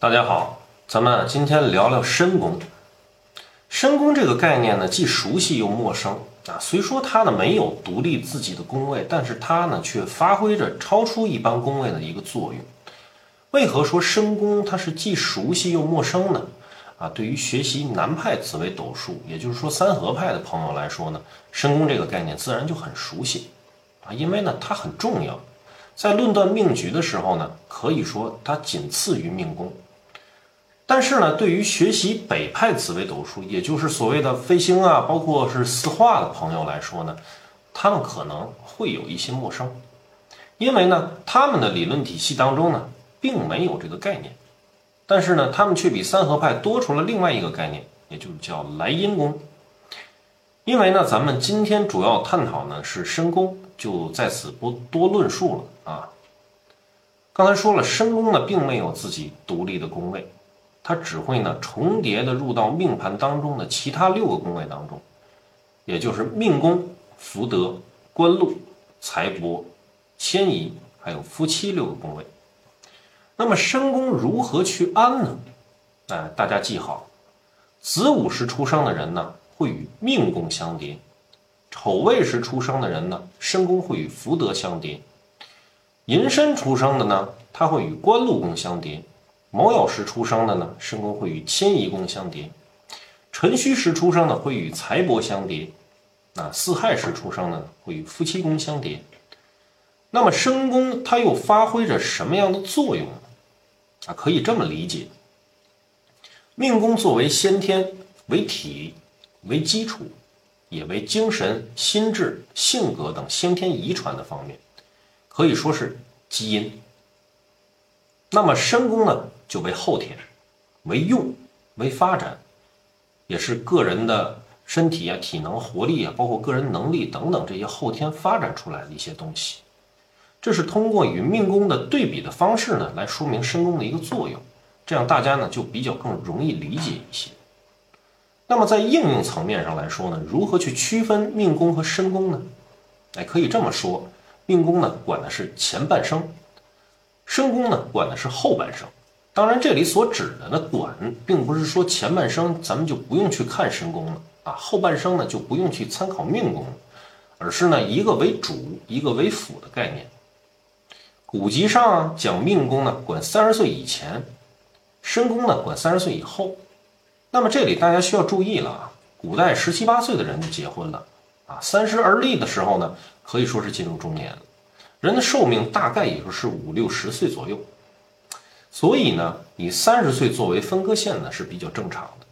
大家好，咱们今天聊聊申宫。申宫这个概念呢，既熟悉又陌生啊。虽说它呢没有独立自己的宫位，但是它呢却发挥着超出一般宫位的一个作用。为何说申宫它是既熟悉又陌生呢？啊，对于学习南派紫微斗数，也就是说三合派的朋友来说呢，申宫这个概念自然就很熟悉啊，因为呢它很重要，在论断命局的时候呢，可以说它仅次于命宫。但是呢，对于学习北派紫微斗数，也就是所谓的飞星啊，包括是四化的朋友来说呢，他们可能会有一些陌生，因为呢，他们的理论体系当中呢，并没有这个概念。但是呢，他们却比三合派多出了另外一个概念，也就是叫来阴宫。因为呢，咱们今天主要探讨呢是申宫，就在此不多论述了啊。刚才说了，申宫呢并没有自己独立的宫位。它只会呢重叠的入到命盘当中的其他六个宫位当中，也就是命宫、福德、官禄、财帛、迁移，还有夫妻六个宫位。那么申宫如何去安呢？哎，大家记好，子午时出生的人呢，会与命宫相叠；丑未时出生的人呢，申宫会与福德相叠；寅申出生的呢，他会与官禄宫相叠。卯酉时出生的呢，申宫会与迁移宫相叠；辰戌时出生的会与财帛相叠；啊，巳亥时出生的会与夫妻宫相叠。那么申宫它又发挥着什么样的作用呢？啊，可以这么理解：命宫作为先天、为体、为基础，也为精神、心智、性格等先天遗传的方面，可以说是基因。那么申宫呢？就为后天，为用，为发展，也是个人的身体啊、体能、活力啊，包括个人能力等等这些后天发展出来的一些东西。这是通过与命宫的对比的方式呢，来说明申宫的一个作用，这样大家呢就比较更容易理解一些。那么在应用层面上来说呢，如何去区分命宫和申宫呢？哎，可以这么说，命宫呢管的是前半生，申宫呢管的是后半生。当然，这里所指的呢，管并不是说前半生咱们就不用去看申宫了啊，后半生呢就不用去参考命宫，而是呢一个为主，一个为辅的概念。古籍上啊讲命宫呢管三十岁以前，申宫呢管三十岁以后。那么这里大家需要注意了啊，古代十七八岁的人就结婚了啊，三十而立的时候呢，可以说是进入中年了，人的寿命大概也就是五六十岁左右。所以呢，以三十岁作为分割线呢是比较正常的。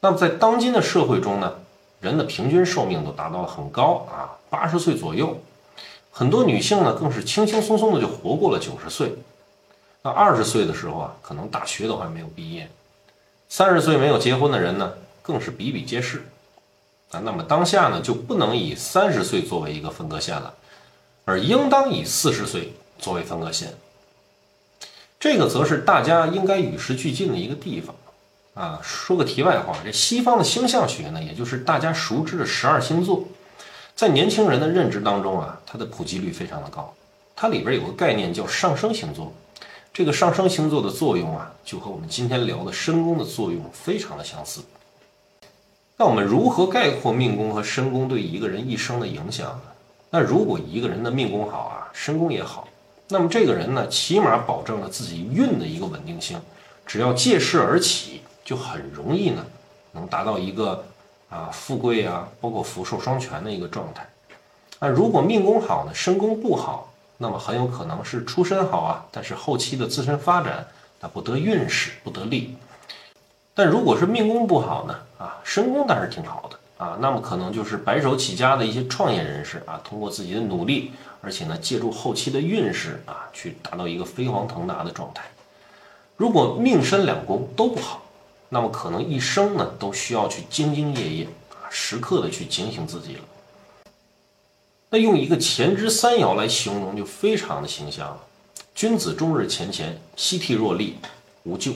那么在当今的社会中呢，人的平均寿命都达到了很高啊，八十岁左右。很多女性呢更是轻轻松松的就活过了九十岁。那二十岁的时候啊，可能大学都还没有毕业。三十岁没有结婚的人呢，更是比比皆是。啊，那么当下呢就不能以三十岁作为一个分割线了，而应当以四十岁作为分割线。这个则是大家应该与时俱进的一个地方，啊，说个题外话，这西方的星象学呢，也就是大家熟知的十二星座，在年轻人的认知当中啊，它的普及率非常的高。它里边有个概念叫上升星座，这个上升星座的作用啊，就和我们今天聊的申宫的作用非常的相似。那我们如何概括命宫和申宫对一个人一生的影响呢？那如果一个人的命宫好啊，申宫也好。那么这个人呢，起码保证了自己运的一个稳定性，只要借势而起，就很容易呢，能达到一个啊富贵啊，包括福寿双全的一个状态。那如果命宫好呢，身宫不好，那么很有可能是出身好啊，但是后期的自身发展那不得运势，不得力。但如果是命宫不好呢，啊，身宫倒是挺好的。啊，那么可能就是白手起家的一些创业人士啊，通过自己的努力，而且呢，借助后期的运势啊，去达到一个飞黄腾达的状态。如果命身两宫都不好，那么可能一生呢都需要去兢兢业业啊，时刻的去警醒自己了。那用一个前之三爻来形容就非常的形象了：君子终日乾乾，夕惕若厉，无咎。